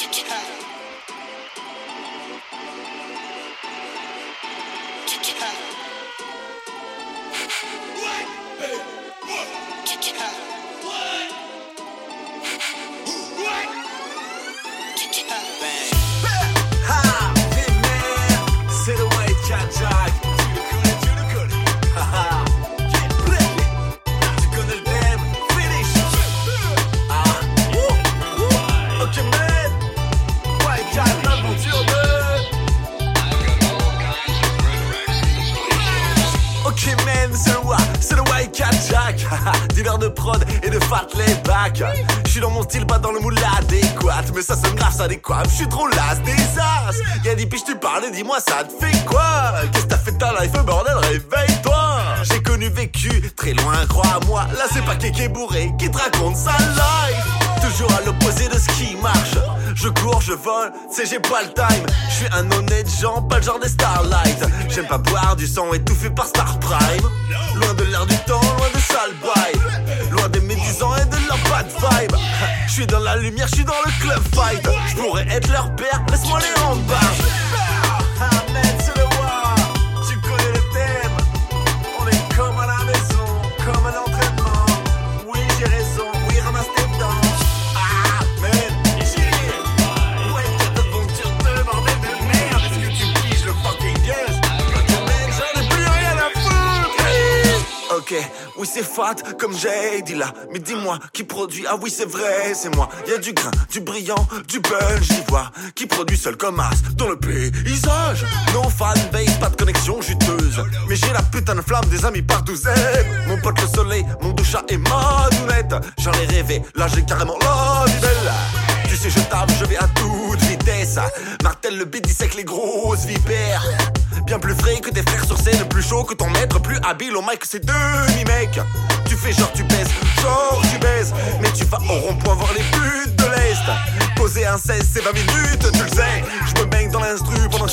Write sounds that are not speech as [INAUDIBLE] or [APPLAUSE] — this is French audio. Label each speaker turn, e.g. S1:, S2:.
S1: Yeah. [LAUGHS] dealer de prod et de fat back. Je suis dans mon style, pas dans le moule adéquat. Mais ça sonne grave, ça décoiffe. Je suis trop las des as. Y'a des piches, tu parles et dis-moi, ça te fait quoi? Qu'est-ce que t'as fait de ta life, bordel, réveille-toi. J'ai connu, vécu, très loin, crois-moi. Là, c'est pas Kéké bourré qui te raconte sa life. Toujours à l'opposé de ce qui marche. Je cours, je vole, c'est j'ai pas le time. Je suis un honnête gens, pas le genre des starlights. J'aime pas boire du sang étouffé par Star Prime. Loin de l'air du Loin des médisants et de leur bad vibe. Je suis dans la lumière, je suis dans le club fight. Je pourrais être leur père, laisse-moi les oui c'est fat comme j'ai dit là. Mais dis-moi qui produit, ah oui c'est vrai, c'est moi. Y a du grain, du brillant, du punch, j'y vois. Qui produit seul comme as dans le paysage? No fanbase, pas de connexion juteuse. Mais j'ai la putain de flamme des amis par douzaine. Mon pote le soleil, mon doucha et ma doulette. J'en ai rêvé, là j'ai carrément la vie belle. Tu sais, je tape, je vais à vitesse. Martel le B dissèque les grosses vipères. Bien plus frais que tes frères sur scène, plus chaud que ton maître, plus habile au mic que ces demi-mecs. Tu fais genre tu baises, genre tu baises, mais tu vas au rond-point voir les putes de l'Est. Poser un 16, c'est 20 minutes, tu le sais. Je me baigne dans l'instru pendant que